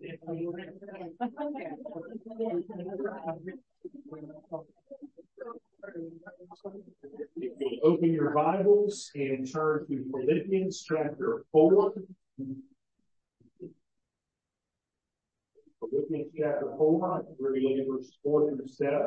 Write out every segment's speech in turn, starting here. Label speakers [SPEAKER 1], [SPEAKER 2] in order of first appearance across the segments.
[SPEAKER 1] If you'll open your Bibles and turn to Philippians chapter 4. Philippians chapter 4, we're going to look at verses 4 through 7.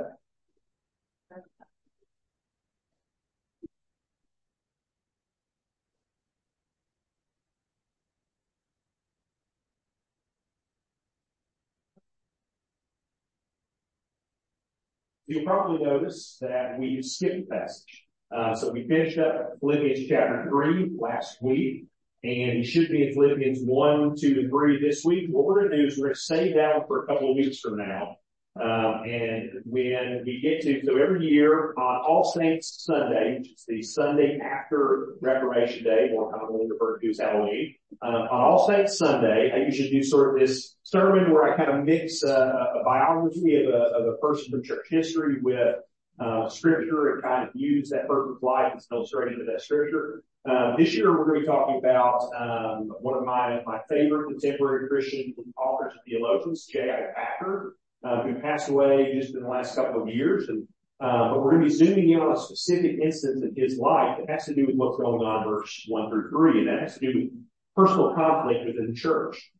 [SPEAKER 1] You'll probably notice that we skipped a passage. Uh, so we finished up Philippians chapter 3 last week, and you should be in Philippians 1, 2, and 3 this week. What we're going to do is we're going to stay down for a couple of weeks from now. Um, and when we get to, so every year on All Saints Sunday, which is the Sunday after Reformation Day, more commonly referred to as Halloween, um, on All Saints Sunday, I usually do sort of this sermon where I kind of mix uh, a biography of a, of a person from church history with uh, scripture and kind of use that person's life as an illustration of that scripture. Um, this year we're going to be talking about um, one of my my favorite contemporary Christian authors and theologians, J.I. Packer uh, who passed away just in the last couple of years. And, uh, but we're going to be zooming in on a specific instance in his life that has to do with what's going on verse one through three. And that has to do with personal conflict within the church.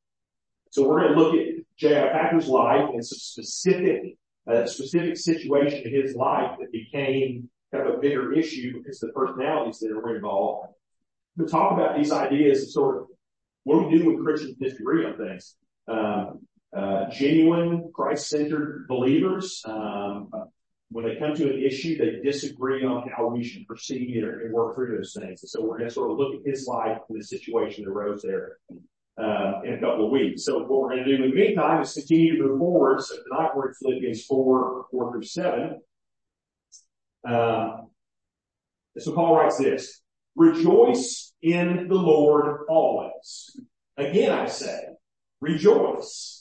[SPEAKER 1] So we're going to look at J.I. Packer's life and some specific, uh, specific situation in his life that became kind of a bigger issue because of the personalities that are involved. To talk about these ideas of sort of what do we do when Christians disagree on things? Um, uh, genuine Christ-centered believers, um, when they come to an issue, they disagree on how we should proceed and work through those things. And so we're going to sort of look at his life and the situation that arose there uh, in a couple of weeks. So what we're going to do in the meantime is continue to move forward. So tonight we're in Philippians 4, 4 through 7. Uh, so Paul writes this, rejoice in the Lord always. Again I say, rejoice.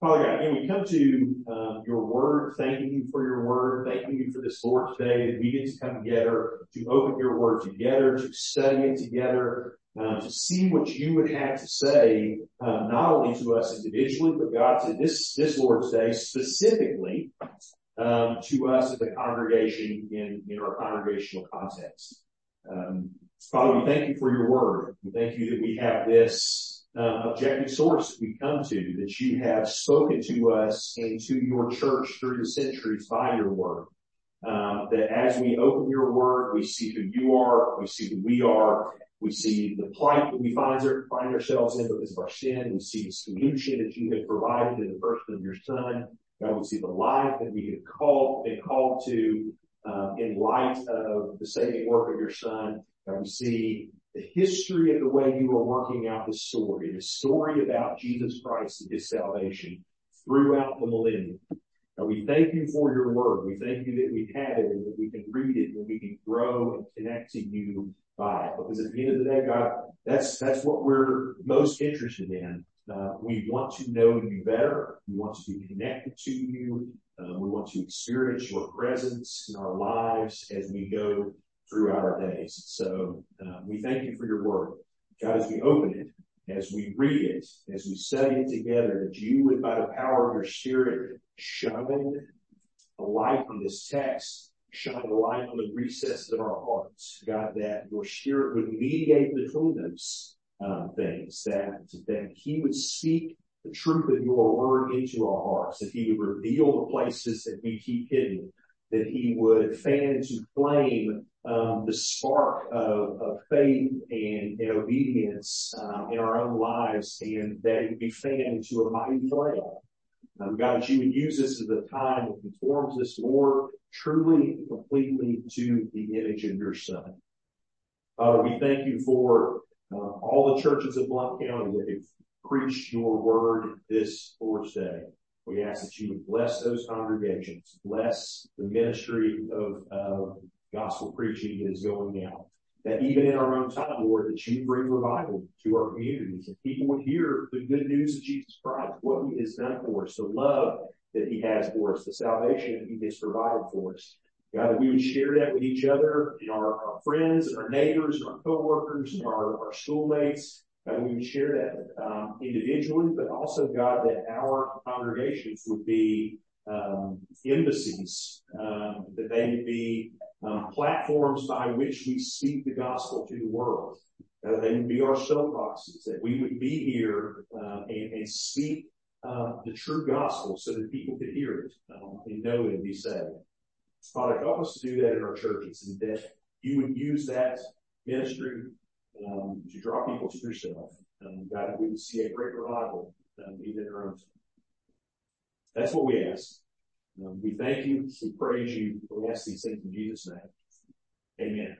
[SPEAKER 1] Father God, again, we come to um, your word, thanking you for your word, thanking you for this Lord's Day that we get to come together to open your word together, to study it together, uh, to see what you would have to say, uh, not only to us individually, but God to this, this Lord's Day specifically, um, to us as a congregation in, in our congregational context. Um, Father, we thank you for your word. We thank you that we have this objective source that we come to that you have spoken to us and to your church through the centuries by your word. Um, that as we open your word, we see who you are, we see who we are, we see the plight that we find, find ourselves in because of our sin. We see the solution that you have provided in the person of your son. God, we see the life that we have called, been called to, um, in light of the saving work of your son. God, we see the history of the way you are working out the story, the story about Jesus Christ and his salvation throughout the millennium. And we thank you for your word. We thank you that we have it and that we can read it and we can grow and connect to you by it. Because at the end of the day, God, that's, that's what we're most interested in. Uh, we want to know you better. We want to be connected to you. Uh, we want to experience your presence in our lives as we go throughout our days. So uh, we thank you for your word. God, as we open it, as we read it, as we study it together, that you would, by the power of your spirit, shine a light on this text, shine a light on the recesses of our hearts. God, that your spirit would mediate between those um, things, that, he would speak the truth of your word into our hearts, that he would reveal the places that we keep hidden that he would fan into flame the spark of, faith and, obedience um, in our own lives, and that it would be fanned into a mighty flame. Um, God, you would use this as a time that conforms us more truly, and completely to the image of your Son. Father, we thank you for uh, all the churches of Blount County that have preached your word this Lord's Day. We ask that you would bless those congregations, bless the ministry of, of gospel preaching that is going out. That even in our own time, Lord, that you bring revival to our communities and people would hear the good news of Jesus Christ, what he has done for us, the love that he has for us, the salvation he has provided for us. God, that we would share that with each other and our, our friends and our neighbors and our coworkers and our, our schoolmates. God, we would share that um, individually, but also, God, that our congregations would be um, embassies, um, that they would be platforms by which we speak the gospel to the world. Uh, they would be our soapboxes, that we would be here uh, and, speak uh, the true gospel so that people could hear it um, and know it and be saved. Father, help us to do that in our churches and that you would use that ministry um, to draw people to yourself. Um, God, we would see a great revival um, even in our own. That's what we ask. Um, we thank you. We praise you. We ask these things in Jesus' name. Amen.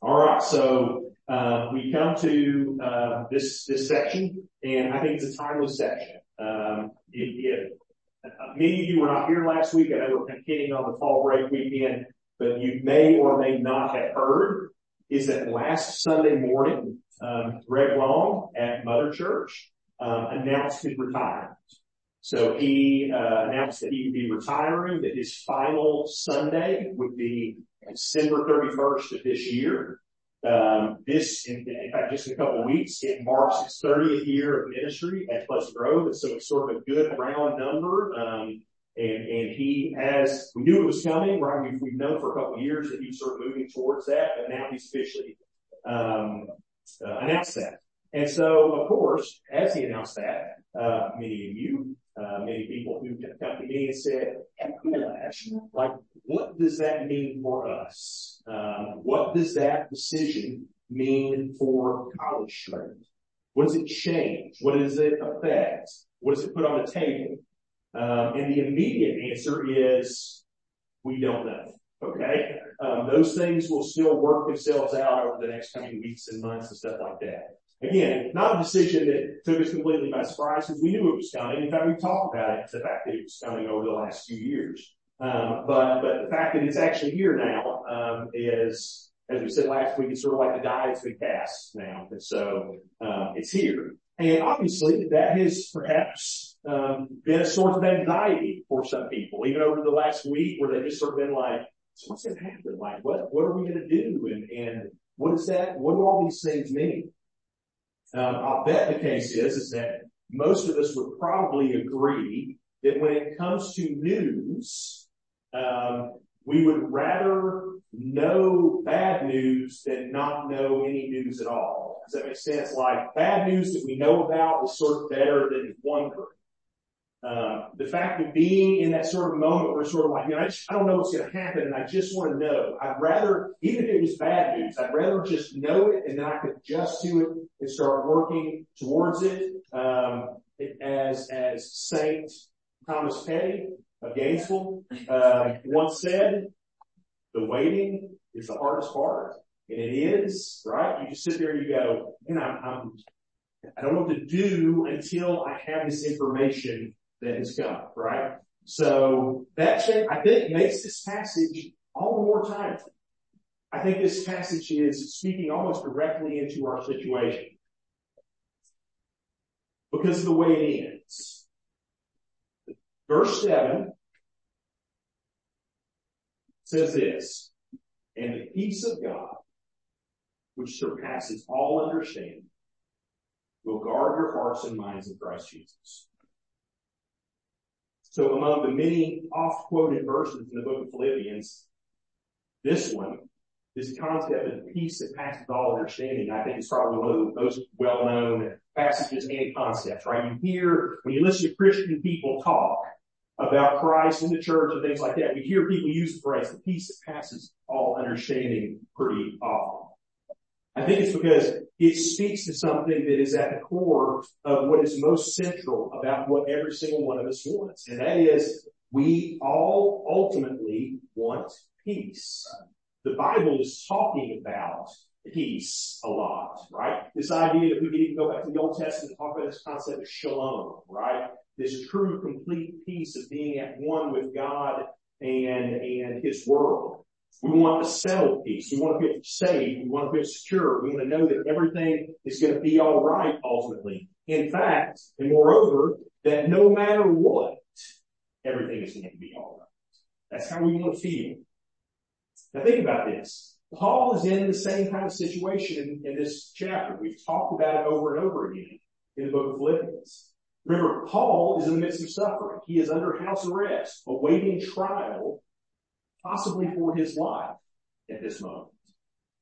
[SPEAKER 1] All right. So, uh, we come to, uh, this, this section and I think it's a timely section. Um, it, it, uh, many of you were not here last week. I know we're hitting on the fall break weekend, but you may or may not have heard is that last Sunday morning, um, Greg Long at Mother Church, um, announced his retirement. So he uh, announced that he would be retiring, that his final Sunday would be December 31st of this year. Um, this, in, fact, just a couple of weeks, it marks his 30th year of ministry at Pleasant Grove. And so it's sort of a good round number. Um, and, and he has, we knew it was coming, right? We've, we've known for a couple of years that he's sort of moving towards that, but now he's officially, um, uh, announced that. And so, of course, as he announced that, uh, many of you uh, many people who come to me and said, like, what does that mean for us? Um, what does that decision mean for college students? What does it change? What does it affect? What does it put on the table? Um, and the immediate answer is we don't know. Okay. Um, those things will still work themselves out over the next coming weeks and months and stuff like that. Again, not a decision that took us completely by surprise because we knew it was coming. In fact, we talked about it, the fact that it was coming over the last few years. Um, but, but the fact that it's actually here now, um, is, as we said last week, it's sort of like the die has been cast now. And so, um, it's here. And obviously that has perhaps, been a source of anxiety for some people, even over the last week where they've just sort of been like, so what's going to happen? Like, what, what are we going to do? And, and what is that? What do all these things mean? Um, I'll bet the case is, is that most of us would probably agree that when it comes to news, um, we would rather know bad news than not know any news at all. Does that make sense? Like bad news that we know about is sort of better than wondering. Uh, the fact of being in that sort of moment where it's sort of like, you know, I, don't know what's going to happen and I just want to know. I'd rather, even if it was bad news, I'd rather just know it and then I could adjust to it and start working towards it. Um, as, as Saint Thomas Petty of Gainesville, uh, once said, the waiting is the hardest part. And it is, right? You just sit there and you go, I don't know what to do until I have this information that has come, right? So that I think makes this passage all the more timely. I think this passage is speaking almost directly into our situation because of the way it ends. Verse seven says this, and the peace of God, which surpasses all understanding, will guard your hearts and minds in Christ Jesus. So among the many oft-quoted verses in the book of Philippians, this one, this concept of peace that passes all understanding, I think is probably one of the most well-known passages and concepts, right? You hear, when you listen to Christian people talk, about Christ and the church and things like that, we hear people use the phrase, the peace that passes all understanding pretty often. I think it's because it speaks to something that is at the core of what is most central about what every single one of us wants. And that is we all ultimately want peace. The Bible is talking about peace a lot, right? This idea that we can even go back to the Old Testament and talk about this concept of shalom, right? This true complete peace of being at one with God and, and His world. We want a settled peace. We want to feel safe. We want to feel secure. We want to know that everything is going to be all right ultimately. In fact, and moreover, that no matter what, everything is going to be all right. That's how we want to feel. Now think about this. Paul is in the same kind of situation in, in this chapter. We've talked about it over and over again in the book of Philippians. Remember, Paul is in the midst of suffering. He is under house arrest, awaiting trial, possibly for his life at this moment.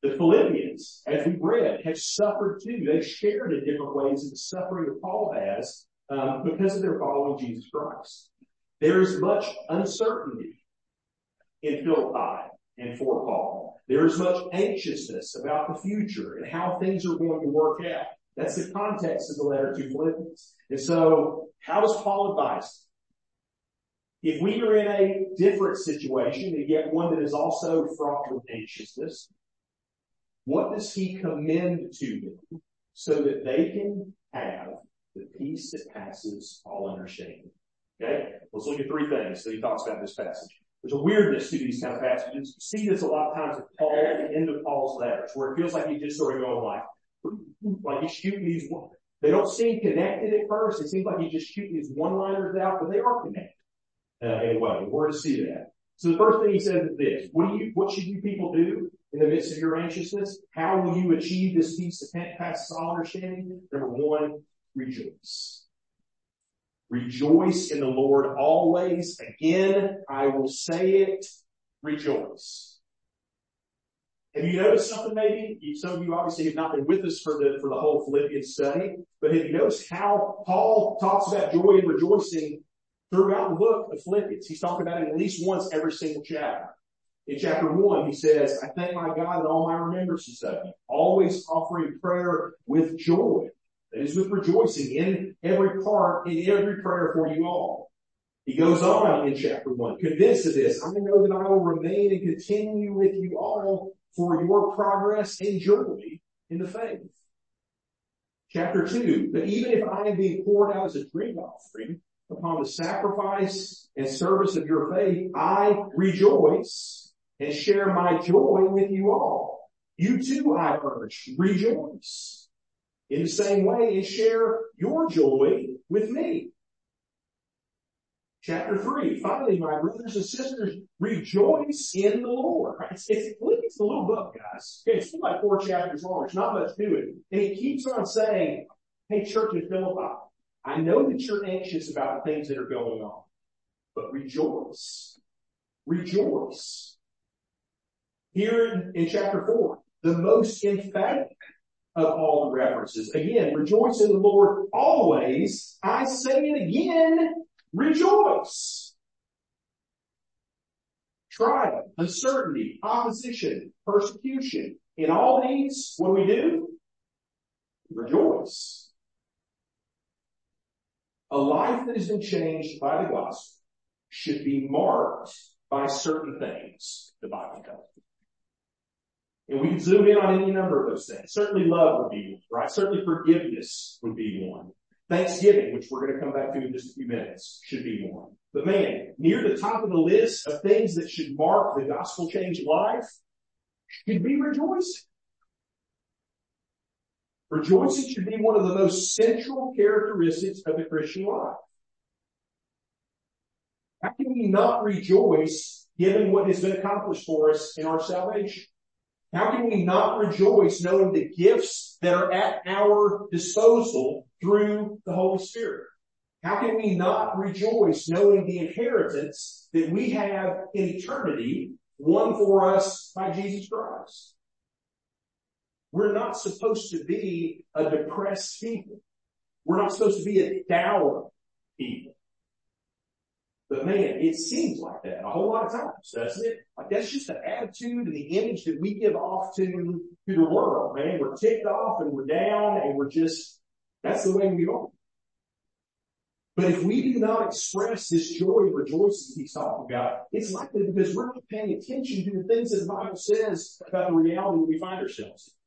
[SPEAKER 1] The Philippians, as we read, have suffered too. They've shared in different ways in the suffering that Paul has um, because of their following Jesus Christ. There is much uncertainty in Philippi and for Paul. There is much anxiousness about the future and how things are going to work out. That's the context of the letter to Philippians. And so how does Paul advise? If we are in a different situation and yet one that is also fraught with anxiousness, what does he commend to them so that they can have the peace that passes all understanding? Okay? Let's look at three things that he talks about in this passage. There's a weirdness to these kind of passages. You see this a lot of times with Paul at the end of Paul's letters, where it feels like he's just sort of going like, like he's shooting these. They don't seem connected at first. It seems like he's just shooting these one-liners out, but they are connected Uh, a way. We're to see that. So the first thing he says is this: What do you? What should you people do in the midst of your anxiousness? How will you achieve this peace that passes all understanding? Number one, rejoice. Rejoice in the Lord always. Again, I will say it, rejoice. Have you noticed something maybe? Some of you obviously have not been with us for the, for the whole Philippians study, but have you noticed how Paul talks about joy and rejoicing throughout the book of Philippians? He's talking about it at least once every single chapter. In chapter one, he says, I thank my God in all my remembrances of you, always offering prayer with joy that is with rejoicing in every part, in every prayer for you all. He goes on in chapter one, convinced of this, I know that I will remain and continue with you all for your progress and joy in the faith. Chapter two, but even if I am being poured out as a drink offering upon the sacrifice and service of your faith, I rejoice and share my joy with you all. You too, I urge, rejoice in the same way and share your joy with me. Chapter three, finally, my brothers and sisters, rejoice in the Lord. It's, it's, it's a little book, guys. Okay, it's like four chapters long. There's not much to it. And he keeps on saying, hey, church in Philippi, I know that you're anxious about things that are going on, but rejoice. Rejoice. Here in, in chapter four, the most emphatic of all the references. Again, rejoice in the Lord always. I say it again, rejoice. Trial, uncertainty, opposition, persecution. In all these, what do we do? Rejoice. A life that has been changed by the gospel should be marked by certain things, the Bible tells us. And we can zoom in on any number of those things. Certainly love would be one, right? Certainly forgiveness would be one. Thanksgiving, which we're going to come back to in just a few minutes, should be one. But man, near the top of the list of things that should mark the gospel changed life should be rejoicing. Rejoicing should be one of the most central characteristics of the Christian life. How can we not rejoice given what has been accomplished for us in our salvation? How can we not rejoice knowing the gifts that are at our disposal through the Holy Spirit? How can we not rejoice knowing the inheritance that we have in eternity won for us by Jesus Christ? We're not supposed to be a depressed people. We're not supposed to be a dour people. But man, it seems like that a whole lot of times, doesn't it? Like that's just the attitude and the image that we give off to, to the world, man. We're ticked off and we're down and we're just, that's the way we are. But if we do not express this joy and rejoicing he's talking about, it's likely because we're not paying attention to the things that the Bible says about the reality that we find ourselves in.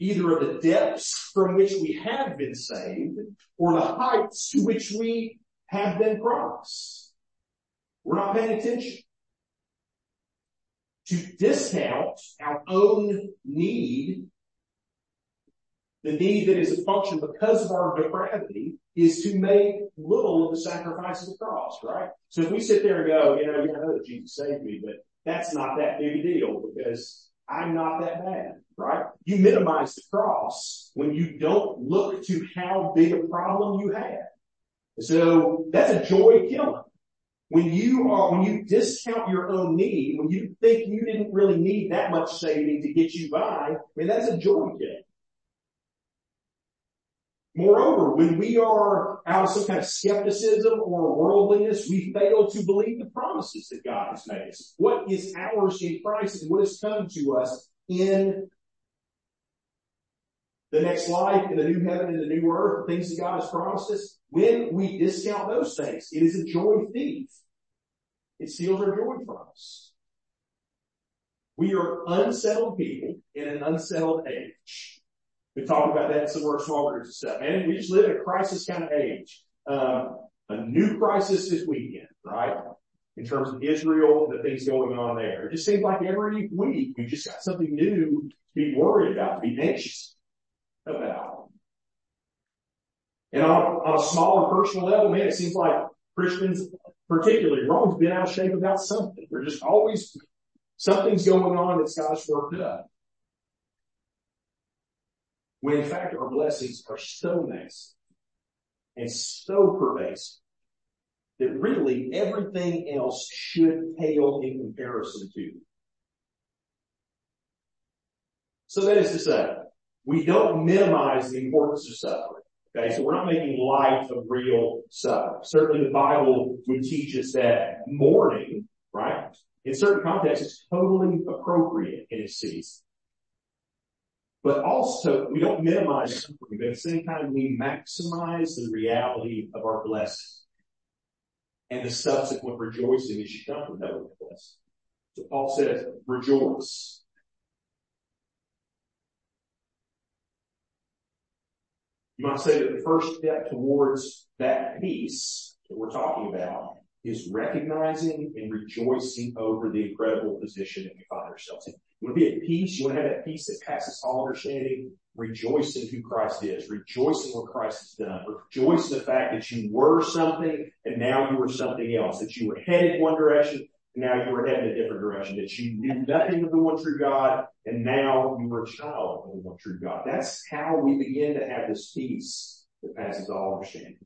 [SPEAKER 1] Either of the depths from which we have been saved or the heights to which we have been promised. We're not paying attention. To discount our own need, the need that is a function because of our depravity, is to make little of the sacrifice of the cross, right? So if we sit there and go, you know, I know that Jesus saved me, but that's not that big a deal because I'm not that bad, right? You minimize the cross when you don't look to how big a problem you have. So that's a joy killer. When you are, when you discount your own need, when you think you didn't really need that much saving to get you by, I mean, that's a joy killer. Moreover, when we are out of some kind of skepticism or worldliness, we fail to believe the promises that God has made us. What is ours in Christ and what has come to us in the next life, in the new heaven and the new earth, the things that God has promised us, when we discount those things, it is a joy thief. It steals our joy from us. We are unsettled people in an unsettled age. We talked about that in some of our small groups and stuff. And we just live in a crisis kind of age. Um, a new crisis this weekend, right? In terms of Israel, the things going on there. It just seems like every week we just got something new to be worried about, to be anxious about. And on, on a smaller personal level, man, it seems like Christians, particularly, always been out of shape about something. We're just always, something's going on that God's worked up. When in fact our blessings are so massive and so pervasive that really everything else should pale in comparison to. So that is to say, we don't minimize the importance of suffering. Okay, so we're not making light of real suffering. Certainly the Bible would teach us that mourning, right, in certain contexts is totally appropriate in its season. But also, we don't minimize suffering, but at the same time, we maximize the reality of our blessing and the subsequent rejoicing that should come from that blessing. So Paul says, rejoice. You might say that the first step towards that peace that we're talking about is recognizing and rejoicing over the incredible position that we find ourselves in. You want to be at peace. You want to have that peace that passes all understanding. Rejoice in who Christ is. Rejoice in what Christ has done. Rejoice in the fact that you were something and now you are something else. That you were headed one direction now you are headed a different direction. That you knew nothing of the one true God and now you are a child of the one true God. That's how we begin to have this peace that passes all understanding.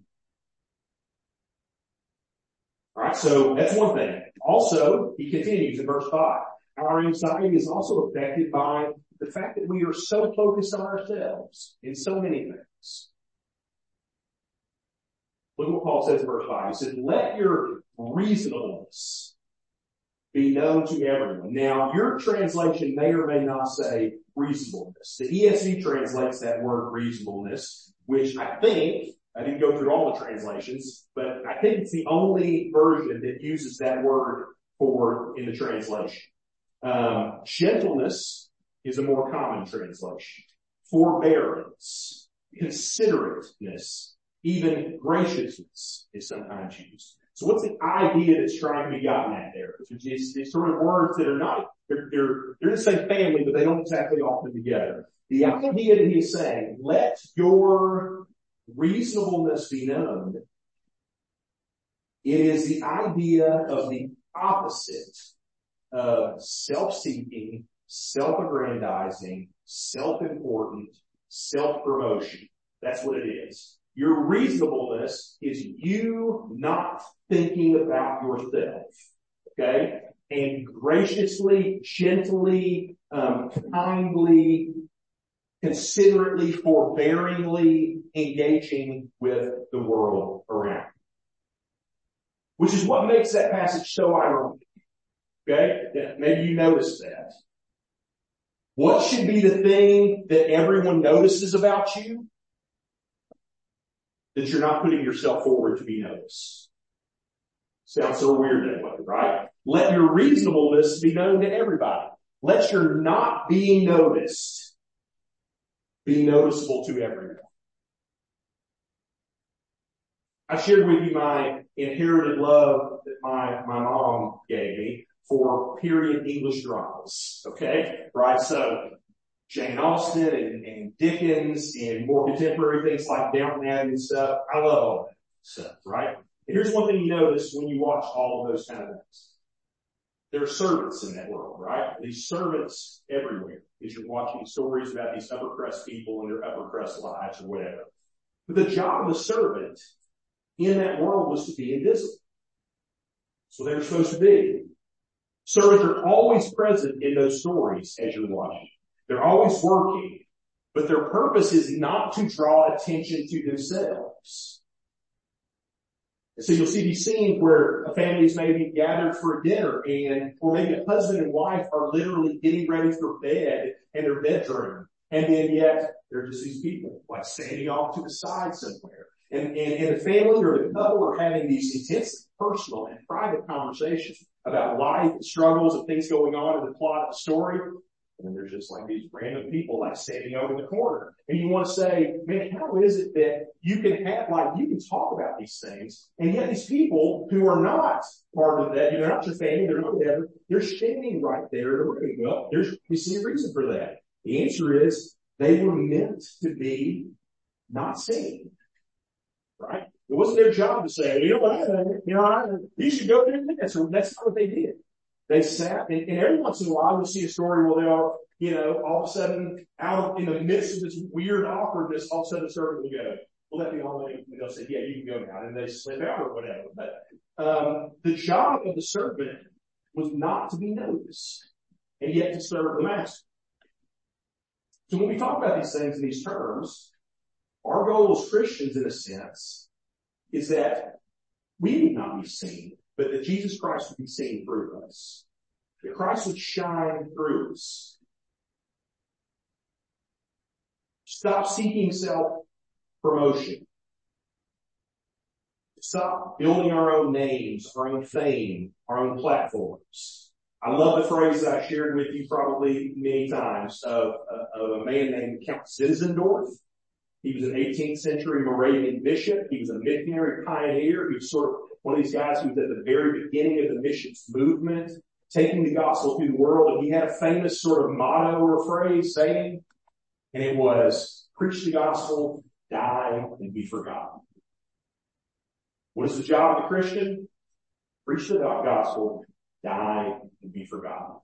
[SPEAKER 1] All right, so that's one thing. Also, he continues in verse 5. Our anxiety is also affected by the fact that we are so focused on ourselves in so many things. Look what Paul says in verse 5. He says, let your reasonableness be known to everyone. Now, your translation may or may not say reasonableness. The ESV translates that word reasonableness, which I think, I didn't go through all the translations, but I think it's the only version that uses that word for in the translation. Um, gentleness is a more common translation. Forbearance, considerateness, even graciousness is sometimes used. So what's the idea that's trying to be gotten at there? It's these sort of words that are not, they're, they're, they're the same family, but they don't exactly all fit together. The idea that he's saying, let your reasonableness be known. It is the idea of the opposite of self-seeking, self-aggrandizing, self-important, self-promotion. That's what it is. Your reasonableness is you not thinking about yourself. Okay? And graciously, gently, um, kindly, considerately, forbearingly engaging with the world around which is what makes that passage so ironic. Okay? Maybe you noticed that. What should be the thing that everyone notices about you? That you're not putting yourself forward to be noticed. Sounds so weird that way, right? Let your reasonableness be known to everybody. Let your not being noticed be noticeable to everyone. I shared with you my inherited love that my, my mom gave me for period English dramas. Okay? Right? So Jane Austen and, Dickens and more contemporary things like Downton Abbey and stuff. I love all that stuff, right? And here's one thing you notice when you watch all of those kind of things. There are servants in that world, right? These servants everywhere as you're watching stories about these upper crust people and their upper crust lives or whatever. But the job of the servant in that world was to be invisible. So they were supposed to be. Servants are always present in those stories as you're watching. They're always working, but their purpose is not to draw attention to themselves. And so you'll see these scenes where a family is maybe gathered for a dinner and, or maybe a husband and wife are literally getting ready for bed in their bedroom. And then yet there are just these people like standing off to the side somewhere. And, and, and the family or the couple are having these intense personal and private conversations about life, struggles, and things going on in the plot of the story. And there's just like these random people like standing over the corner. And you want to say, man, how is it that you can have, like, you can talk about these things, and yet these people who are not part of that, you know, they're not your family, they're not whatever, they're standing right there in the room. Well, there's, you see a reason for that. The answer is they were meant to be not seen. Right? It wasn't their job to say, you know what, you know, you should go do this. That's not what they did. They sat, and, and every once in a while you'll see a story where they'll, you know, all of a sudden, out in the midst of this weird awkwardness, all of a sudden the servant will go, will that be all they, they'll say, yeah, you can go now. And they slip out or whatever. But, um, the job of the servant was not to be noticed and yet to serve the master. So when we talk about these things in these terms, our goal as Christians in a sense is that we would not be seen, but that Jesus Christ would be seen through us. That Christ would shine through us. Stop seeking self-promotion. Stop building our own names, our own fame, our own platforms. I love the phrase I shared with you probably many times of, of a man named Count Zinzendorf. He was an 18th century Moravian bishop. He was a missionary pioneer. Was sort of one of these guys who was at the very beginning of the missions movement, taking the gospel to the world. And he had a famous sort of motto or phrase saying, and it was, preach the gospel, die, and be forgotten. What is the job of the Christian? Preach the gospel, die, and be forgotten.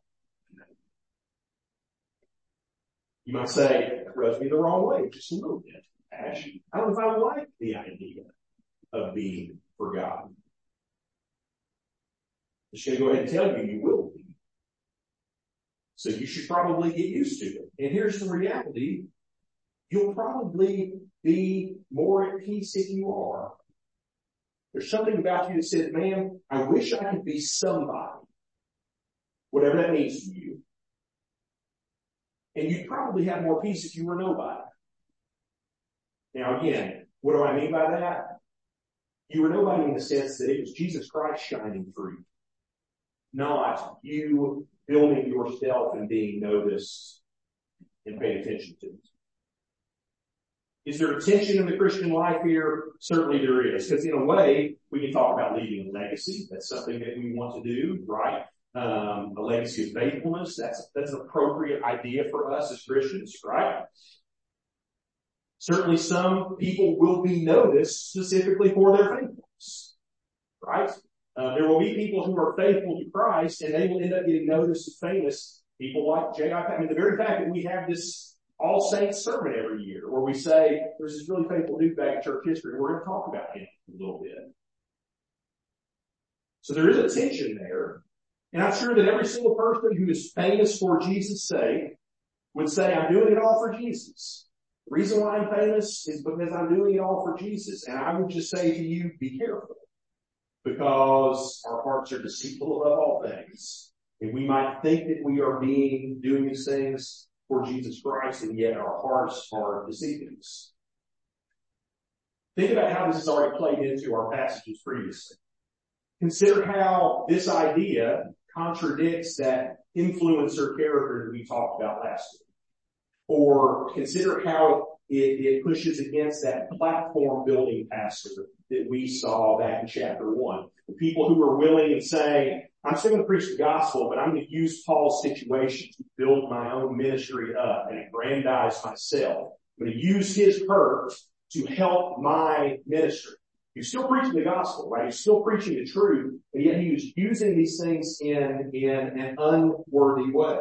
[SPEAKER 1] You might say, it rubs me the wrong way, just a little bit. Ash, I don't know if I like the idea of being forgotten. Just going to go ahead and tell you, you will be. So you should probably get used to it. And here's the reality. You'll probably be more at peace if you are. There's something about you that says, man, I wish I could be somebody. Whatever that means to you. And you'd probably have more peace if you were nobody. Now again, what do I mean by that? You were nobody in the sense that it was Jesus Christ shining through you not you building yourself and being noticed and paying attention to. Is there a tension in the Christian life here? Certainly there is. Because in a way, we can talk about leaving a legacy. That's something that we want to do, right? Um, a legacy of faithfulness. That's, that's an appropriate idea for us as Christians, right? Certainly some people will be noticed specifically for their faithfulness, right? Uh, there will be people who are faithful to Christ and they will end up getting noticed and famous. People like J.I. I mean, the very fact that we have this all saints sermon every year where we say there's this really faithful dude back in church history. and We're going to talk about him a little bit. So there is a tension there. And I'm sure that every single person who is famous for Jesus' sake would say, I'm doing it all for Jesus. The reason why I'm famous is because I'm doing it all for Jesus. And I would just say to you, be careful. Because our hearts are deceitful above all things. And we might think that we are being, doing these things for Jesus Christ, and yet our hearts are deceiving us. Think about how this has already played into our passages previously. Consider how this idea contradicts that influencer character that we talked about last week. Or consider how it, it pushes against that platform building pastor that we saw back in chapter one. The people who are willing and saying, I'm still going to preach the gospel, but I'm going to use Paul's situation to build my own ministry up and aggrandize myself. I'm going to use his hurt to help my ministry. He's still preaching the gospel, right? He's still preaching the truth, but yet he was using these things in, in an unworthy way.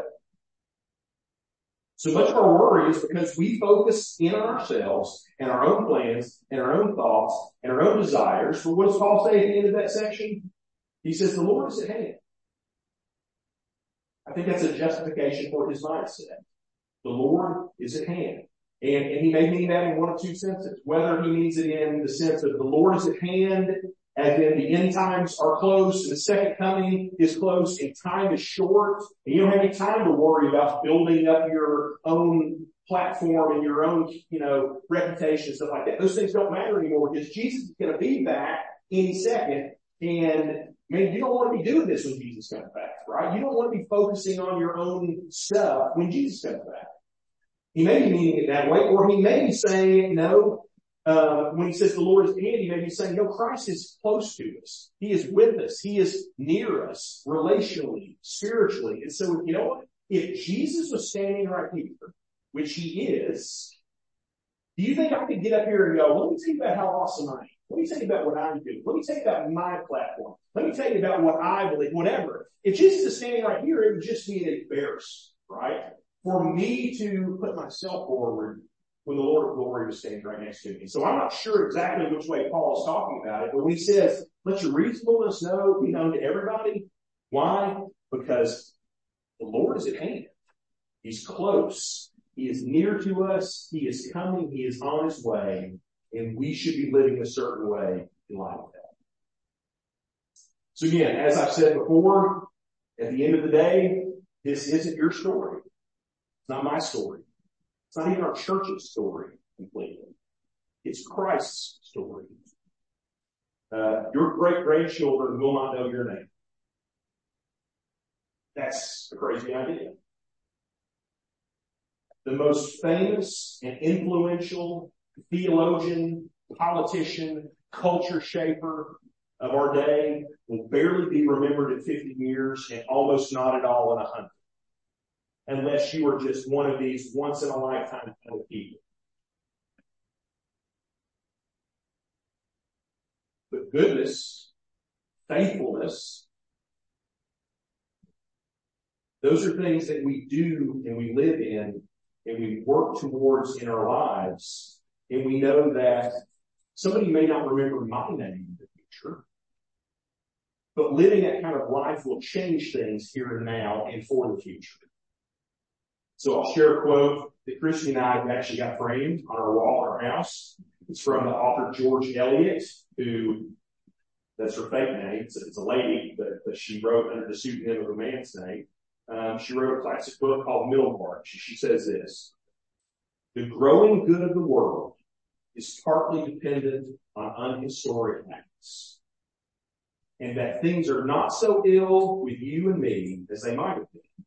[SPEAKER 1] So much of our worry is because we focus in ourselves and our own plans and our own thoughts and our own desires. But what does Paul say at the end of that section? He says, the Lord is at hand. I think that's a justification for his mindset. The Lord is at hand. And, and he may mean that in one of two senses. Whether he means it in the sense of the Lord is at hand as in the end times are close the second coming is close and time is short and you don't have any time to worry about building up your own platform and your own, you know, reputation, stuff like that. Those things don't matter anymore because Jesus is going to be back any second and man, you don't want to be doing this when Jesus comes back, right? You don't want to be focusing on your own stuff when Jesus comes back. He may be meaning it that way, or he may be saying, no, Uh, when he says the Lord is he may be saying, no, Christ is close to us. He is with us. He is near us relationally, spiritually. And so, you know what? If Jesus was standing right here, which he is, do you think I could get up here and go, let me tell you about how awesome I am? Let me tell you about what I'm doing. Let me tell you about my platform. Let me tell you about what I believe, whatever. If Jesus is standing right here, it would just be an embarrassment, right? For me to put myself forward when the Lord of glory was standing right next to me. So I'm not sure exactly which way Paul is talking about it, but when he says, let your reasonableness know, be known to everybody. Why? Because the Lord is at hand. He's close. He is near to us. He is coming. He is on his way and we should be living a certain way in light of that. So again, as I've said before, at the end of the day, this isn't your story. It's not my story. It's not even our church's story completely. It's Christ's story. Uh, your great grandchildren will not know your name. That's a crazy idea. The most famous and influential theologian, politician, culture shaper of our day will barely be remembered in 50 years and almost not at all in a hundred unless you are just one of these once in a lifetime kind of people. But goodness, faithfulness, those are things that we do and we live in and we work towards in our lives. And we know that somebody may not remember my name in the future, but living that kind of life will change things here and now and for the future. So I'll share a quote that Christy and I actually got framed on our wall in our house. It's from the author George Eliot, who that's her fake name. It's, a lady, but, she wrote under the pseudonym of a man's name. Um, she wrote a classic book called Middlemarch. She, she says this: "The growing good of the world is partly dependent on unhistoric acts, and that things are not so ill with you and me as they might have been."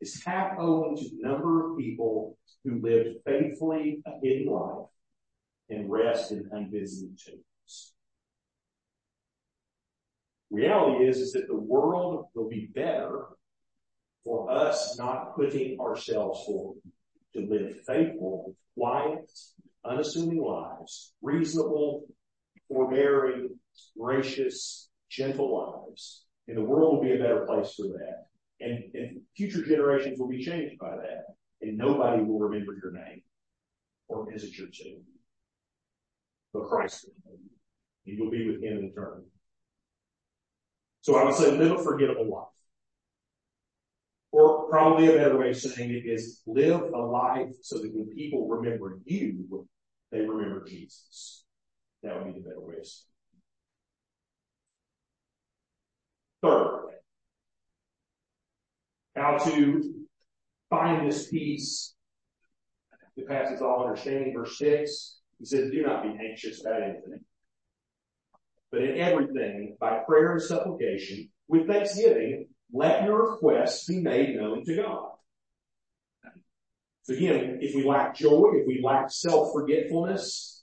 [SPEAKER 1] Is half owing to the number of people who lived faithfully a hidden life and rest in unvisited tombs. Reality is, is that the world will be better for us not putting ourselves forward to live faithful, quiet, unassuming lives, reasonable, forbearing, gracious, gentle lives. And the world will be a better place for that. And, future generations will be changed by that. And nobody will remember your name or visit your tomb. But Christ will. And you'll be with him in eternity. So I would say live a forgettable life. Or probably a better way of saying it is live a life so that when people remember you, they remember Jesus. That would be the better way of saying it. How to find this peace that passes all understanding. Verse six, he says, do not be anxious about anything, but in everything by prayer and supplication with thanksgiving, let your requests be made known to God. So again, if we lack joy, if we lack self-forgetfulness,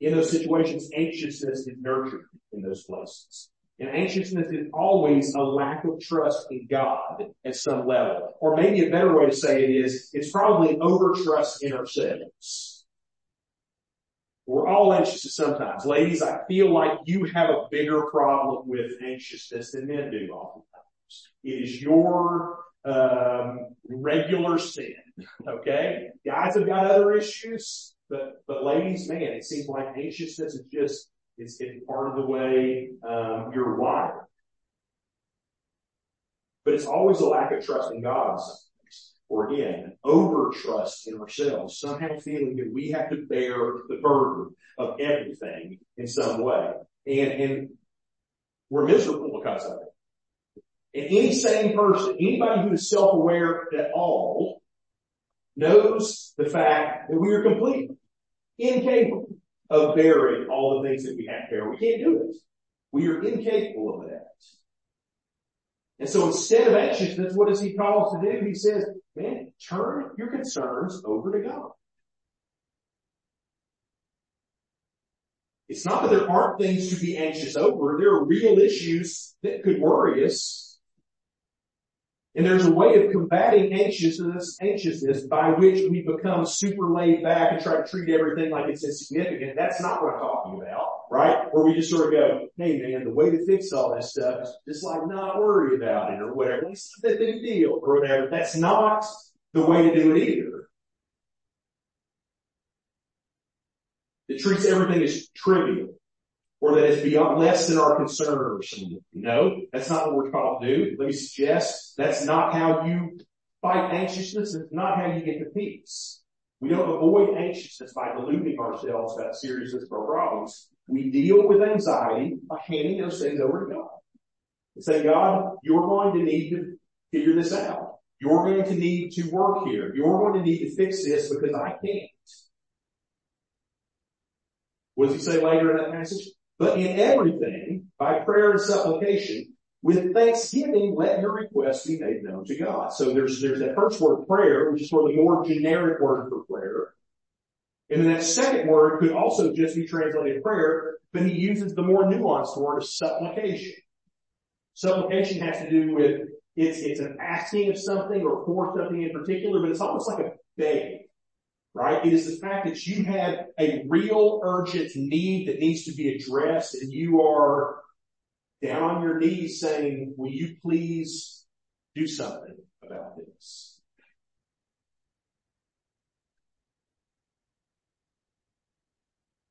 [SPEAKER 1] in those situations, anxiousness is nurtured in those places. And anxiousness is always a lack of trust in God at some level. Or maybe a better way to say it is, it's probably over trust in ourselves. We're all anxious sometimes. Ladies, I feel like you have a bigger problem with anxiousness than men do oftentimes. It is your um, regular sin. Okay, guys have got other issues, but but ladies, man, it seems like anxiousness is just it's, part of the way um, you're wired. But it's always a lack of trust in God or again, over trust in ourselves, somehow feeling that we have to bear the burden of everything in some way. And, and we're miserable because of it. And any sane person, anybody who is self-aware at all, knows the fact that we are completely incapable of bearing all the things that we have to bear. We can't do it. We are incapable of that. And so instead of anxiousness, what does he call us to do? He says, man, turn your concerns over to God. It's not that there aren't things to be anxious over. There are real issues that could worry us. And there's a way of combating anxiousness, anxiousness by which we become super laid back and try to treat everything like it's insignificant. That's not what I'm talking about, right? Where we just sort of go, hey man, the way to fix all that stuff is just like not worry about it or whatever. It's not that big deal or whatever. That's not the way to do it either. It treats everything as trivial or that it's beyond less than our concern or something. No, that's not what we're called to do. Let me suggest that's not how you fight anxiousness. It's not how you get to peace. We don't avoid anxiousness by deluding ourselves about seriousness of our problems. We deal with anxiety by handing those things over to God. And say, God, you're going to need to figure this out. You're going to need to work here. You're going to need to fix this because I can't. What does he say later in that passage? But in everything, by prayer and supplication, with thanksgiving, let your requests be made known to God. So there's, there's that first word prayer, which is sort of the more generic word for prayer. And then that second word could also just be translated prayer, but he uses the more nuanced word of supplication. Supplication has to do with, it's, it's an asking of something or for something in particular, but it's almost like a begging right? It is the fact that you have a real urgent need that needs to be addressed and you are down on your knees saying, will you please do something about this?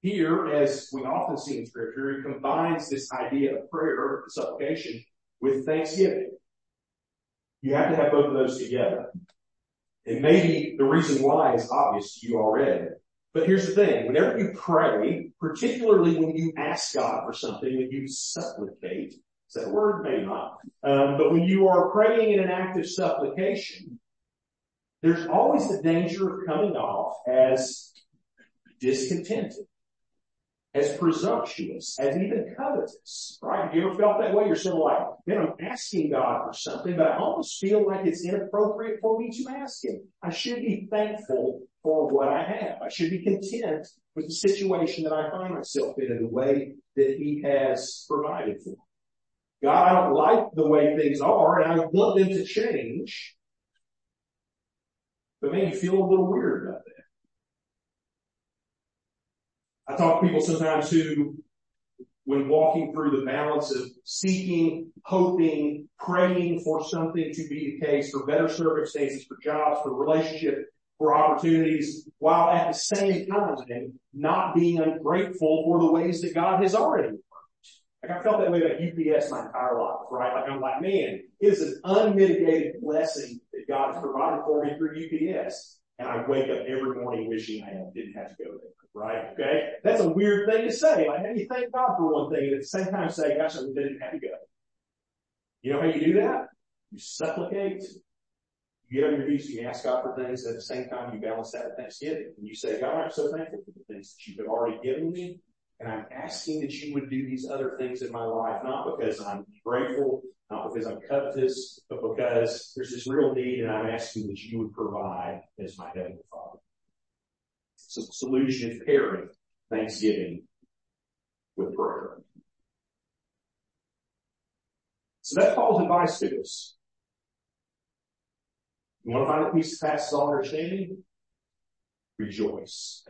[SPEAKER 1] Here, as we often see in scripture, it combines this idea of prayer, supplication, with thanksgiving. You have to have both of those together. And maybe the reason why is obvious to you already. But here's the thing, whenever you pray, particularly when you ask God for something, when you supplicate, is that word? Maybe not. Um, but when you are praying in an act of supplication, there's always the danger of coming off as discontented as presumptuous, as even covetous, right? Have you ever felt that way? You're sort of like, man, I'm asking God for something, but I almost feel like it's inappropriate for me to ask Him. I should be thankful for what I have. I should be content with the situation that I find myself in and the way that He has provided for me. God, I don't like the way things are and I want them to change. But man, you feel a little weird about that. I talk to people sometimes who, when walking through the balance of seeking, hoping, praying for something to be the case, for better circumstances, for jobs, for relationship, for opportunities, while at the same time not being ungrateful for the ways that God has already worked. Like I felt that way about UPS my entire life, right? Like I'm like, man, it is an unmitigated blessing that God has provided for me through UPS. And I wake up every morning wishing I didn't have to go there right? Okay? That's a weird thing to say. Like, how do you thank God for one thing and at the same time say, gosh, I didn't have to go? You know how you do that? You supplicate you get on your knees, you ask God for things, at the same time you balance that with thanksgiving. And you say, God, I'm so thankful for the things that you've already given me. And I'm asking that you would do these other things in my life, not because I'm grateful, not because I'm covetous, but because there's this real need and I'm asking that you would provide as my heavenly father. So solution is pairing thanksgiving with prayer. So that's Paul's advice to us. You want to find a peace that passes all understanding? Rejoice.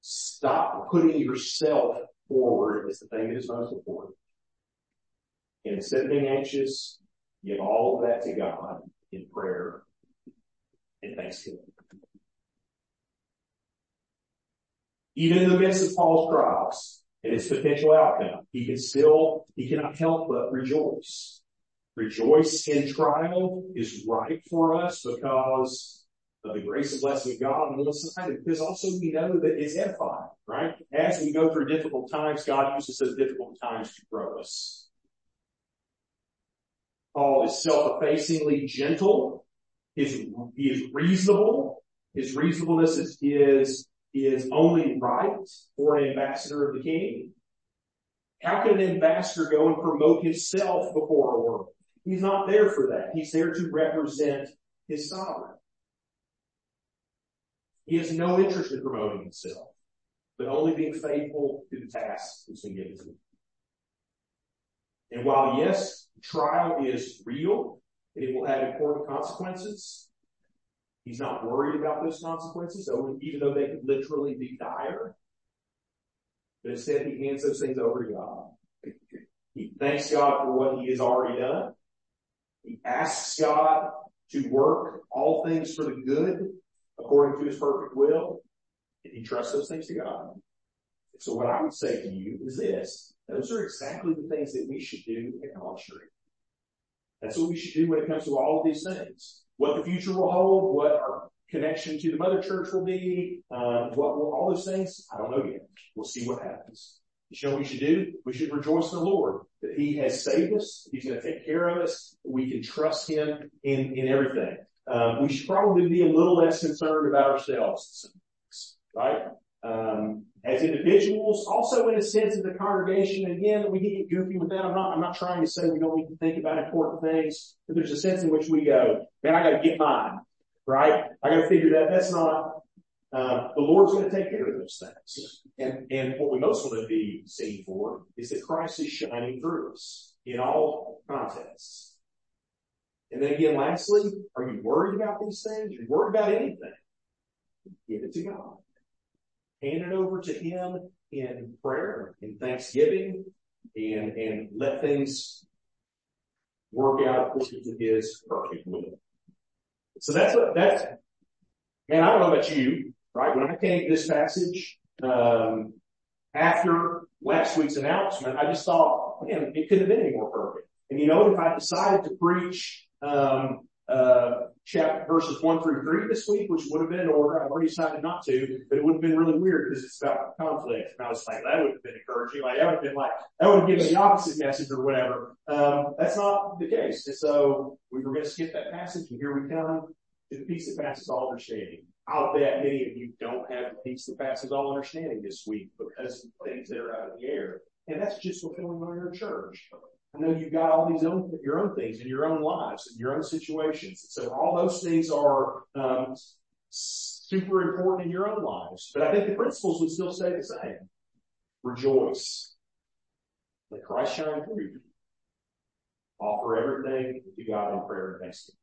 [SPEAKER 1] Stop putting yourself forward as the thing that is most important. And instead of being anxious, give all of that to God in prayer and thanksgiving. Even in the midst of Paul's trials and its potential outcome, he can still, he cannot help but rejoice. Rejoice in trial is right for us because of the grace and blessing of God on the one side, because also we know that it's edifying, right? As we go through difficult times, God uses those difficult times to grow us. Paul is self-effacingly gentle. His, he is reasonable. His reasonableness is, is, is only right for an ambassador of the king. How can an ambassador go and promote himself before a world? He's not there for that. He's there to represent his sovereign. He has no interest in promoting himself, but only being faithful to the task that's been given to him. And while yes, trial is real and it will have important consequences, he's not worried about those consequences, even though they could literally be dire. But instead he hands those things over to God. He thanks God for what he has already done. He asks God to work all things for the good according to his perfect will. And he trusts those things to God. So what I would say to you is this. Those are exactly the things that we should do in Street. That's what we should do when it comes to all of these things. What the future will hold, what our connection to the mother church will be, uh, what will all those things, I don't know yet. We'll see what happens. You know what we should do? We should rejoice in the Lord that He has saved us. He's going to take care of us. We can trust Him in, in everything. Um, we should probably be a little less concerned about ourselves, right? Um, as individuals, also in a sense of the congregation. Again, we get goofy with that. I'm not, I'm not trying to say we don't need to think about important things, but there's a sense in which we go, man, I got to get mine, right? I got to figure that. That's not uh, the Lord's going to take care of those things. And, and what we most want to be seen for is that Christ is shining through us in all contexts. And then again, lastly, are you worried about these things? Are you worried about anything? Give it to God. Hand it over to Him in prayer, in thanksgiving, and, and let things work out according to His perfect will. So that's what, that's, man, I don't know about you, right? When I came to this passage, um, after last week's announcement, I just thought, man, it couldn't have been any more perfect. And you know, if I decided to preach, um, uh, verses one through three this week, which would have been in order. I've already decided not to, but it would have been really weird because it's about conflict. And I was like, that would have been encouraging. Like that would have been like, that would have given the opposite message or whatever. Um, that's not the case. And so we were going to skip that passage and here we come to the peace that passes all understanding. I'll bet many of you don't have the peace that passes all understanding this week because of things that are out of the air. And that's just what's going on in your church. I know you've got all these own, your own things in your own lives and your own situations. So all those things are, um, super important in your own lives. But I think the principles would still stay the same. Rejoice. Let Christ shine through you. Offer everything to God in prayer and thanksgiving.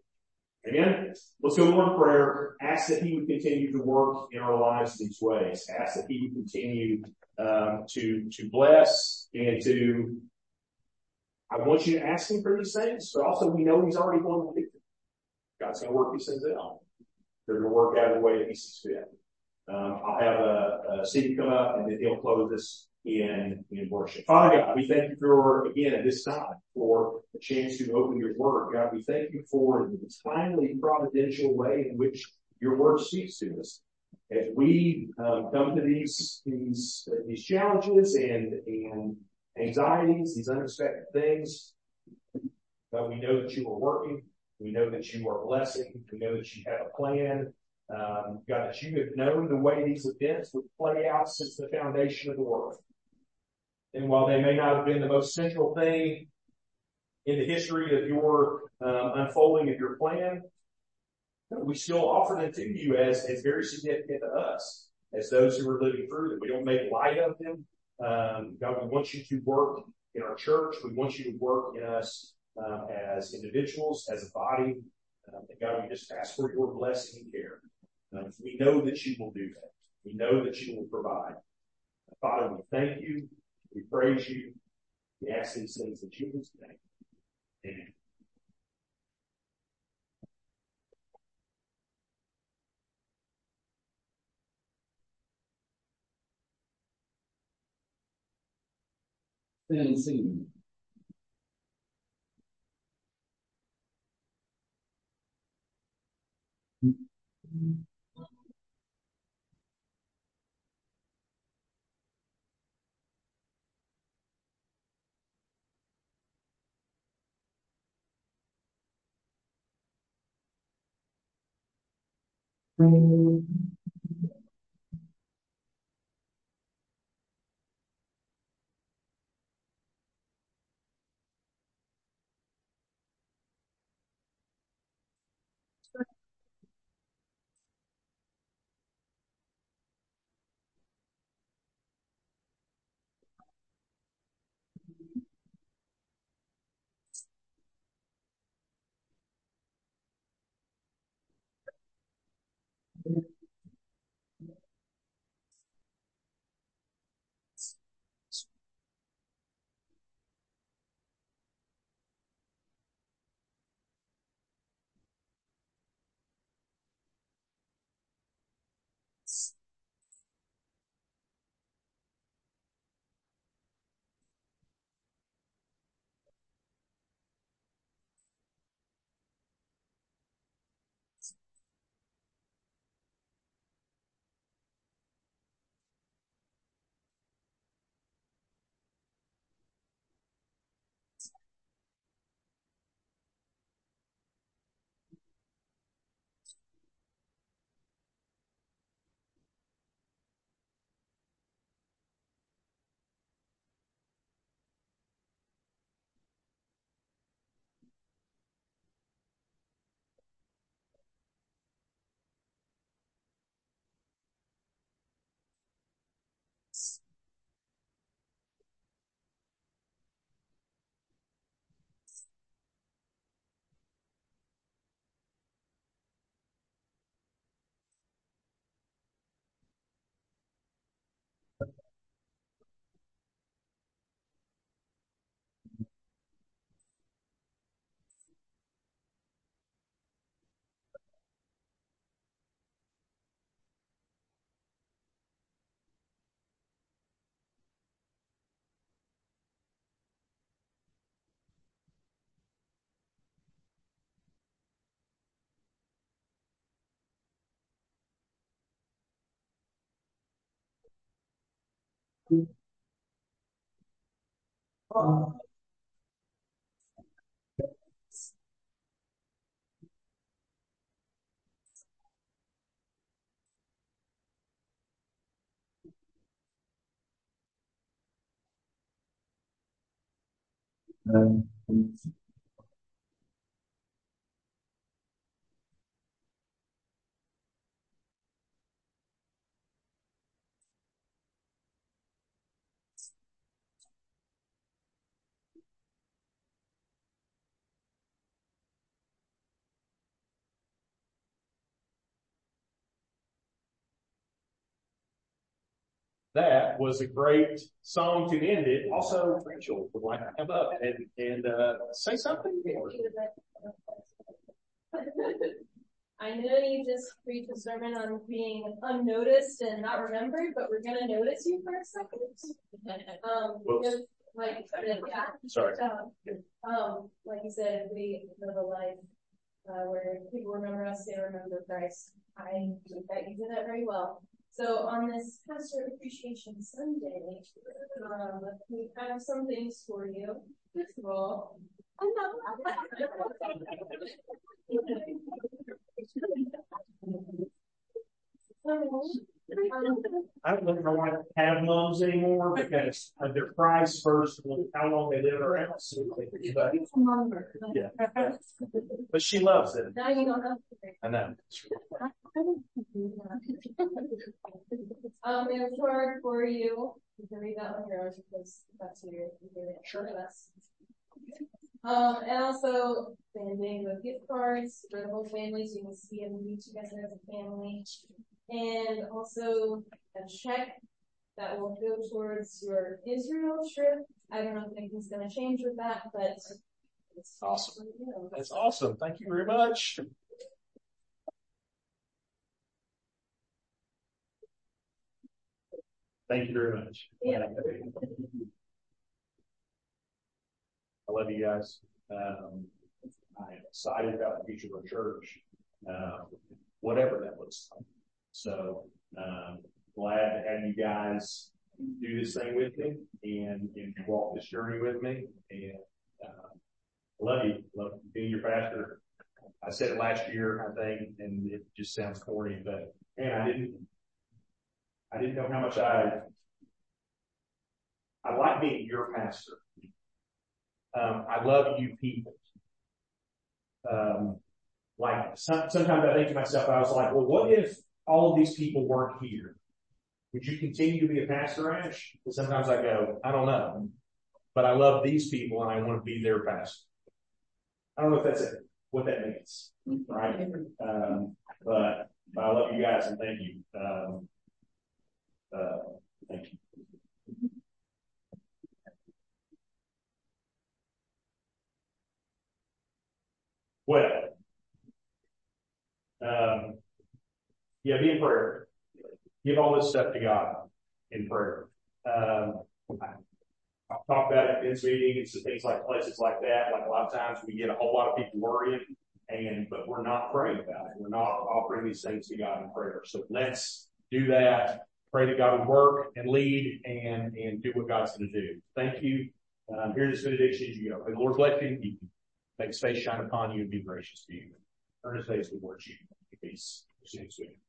[SPEAKER 1] Amen. Let's go in prayer. Ask that He would continue to work in our lives these ways. Ask that He would continue um, to to bless and to. I want you to ask Him for these things, but also we know He's already going to do them. God's going to work these things out. They're going to work out in the way that He sees fit. Um, I'll have a, a Steve come up and then he'll close this in, in worship. Father God, we thank you for, again, at this time, for the chance to open your word. God, we thank you for the timely providential way in which your word speaks to us. As we um, come to these, these, uh, these challenges and, and anxieties, these unexpected things, But we know that you are working. We know that you are blessing. We know that you have a plan. Um, God, that you have known the way these events would play out since the foundation of the world. And while they may not have been the most central thing in the history of your um, unfolding of your plan, we still offer them to you as, as very significant to us, as those who are living through them. We don't make light of them. Um, God, we want you to work in our church. We want you to work in us um, as individuals, as a body. Um, and God, we just ask for your blessing and care. Um, we know that you will do that. We know that you will provide. Father, we thank you. We praise you. We ask these things in Jesus' name. Amen. and see. Thank. Mm-hmm.
[SPEAKER 2] Tennessee Um,
[SPEAKER 1] that was a great song to end it. Also, Rachel would like to come up and, and, uh, say something.
[SPEAKER 3] I know you just preached a sermon on being unnoticed and not remembered, but we're gonna notice you for a second. Um, like, yeah,
[SPEAKER 1] Sorry.
[SPEAKER 3] um, um, like you said, we live a life, uh, where people remember us, they remember Christ. I think that you did that very well. So on this Pastor Appreciation Sunday, um, we have some things for you. First of all,
[SPEAKER 1] I don't know if I want to have mums anymore because of their price first, and how long they live around. But, yeah. but she loves it.
[SPEAKER 3] Now you don't have
[SPEAKER 1] I know.
[SPEAKER 3] Um, we have a card for you. You can read that one yours because that's your, your sure us. Um, and also sending with gift cards for the whole family so you can see and meet together as a family. And also a check that will go towards your Israel trip. I don't know if anything's going to change with that, but
[SPEAKER 1] it's awesome. That's awesome. Thank you very much. Thank you very much.
[SPEAKER 3] Yeah.
[SPEAKER 1] I love you guys. Um, I am excited about the future of our church, uh, whatever that looks like. So, um, glad to have you guys do this thing with me and, and walk this journey with me. And, uh, love you. Love being your pastor. I said it last year, I think, and it just sounds corny, but man, I didn't, I didn't know how much I, I like being your pastor. Um, I love you people. Um, like some, sometimes I think to myself, I was like, well, what if all of these people weren't here? Would you continue to be a pastor, Ash? Sometimes I go, I don't know, but I love these people and I want to be their pastor. I don't know if that's it, what that means, right? Um, but, but I love you guys and thank you. Um, uh, thank you. Well, um, yeah, be in prayer. Give all this stuff to God in prayer. Um, I've talked about it in meetings and things like places like that. Like a lot of times we get a whole lot of people worrying and, but we're not praying about it. We're not offering these things to God in prayer. So let's do that. Pray that God would work and lead and, and do what God's going to do. Thank you. Um, here's this benediction as you go. May the Lord bless you. Make his face shine upon you and be gracious to you. Turn his face towards you. Peace. See you soon.
[SPEAKER 3] Thanks.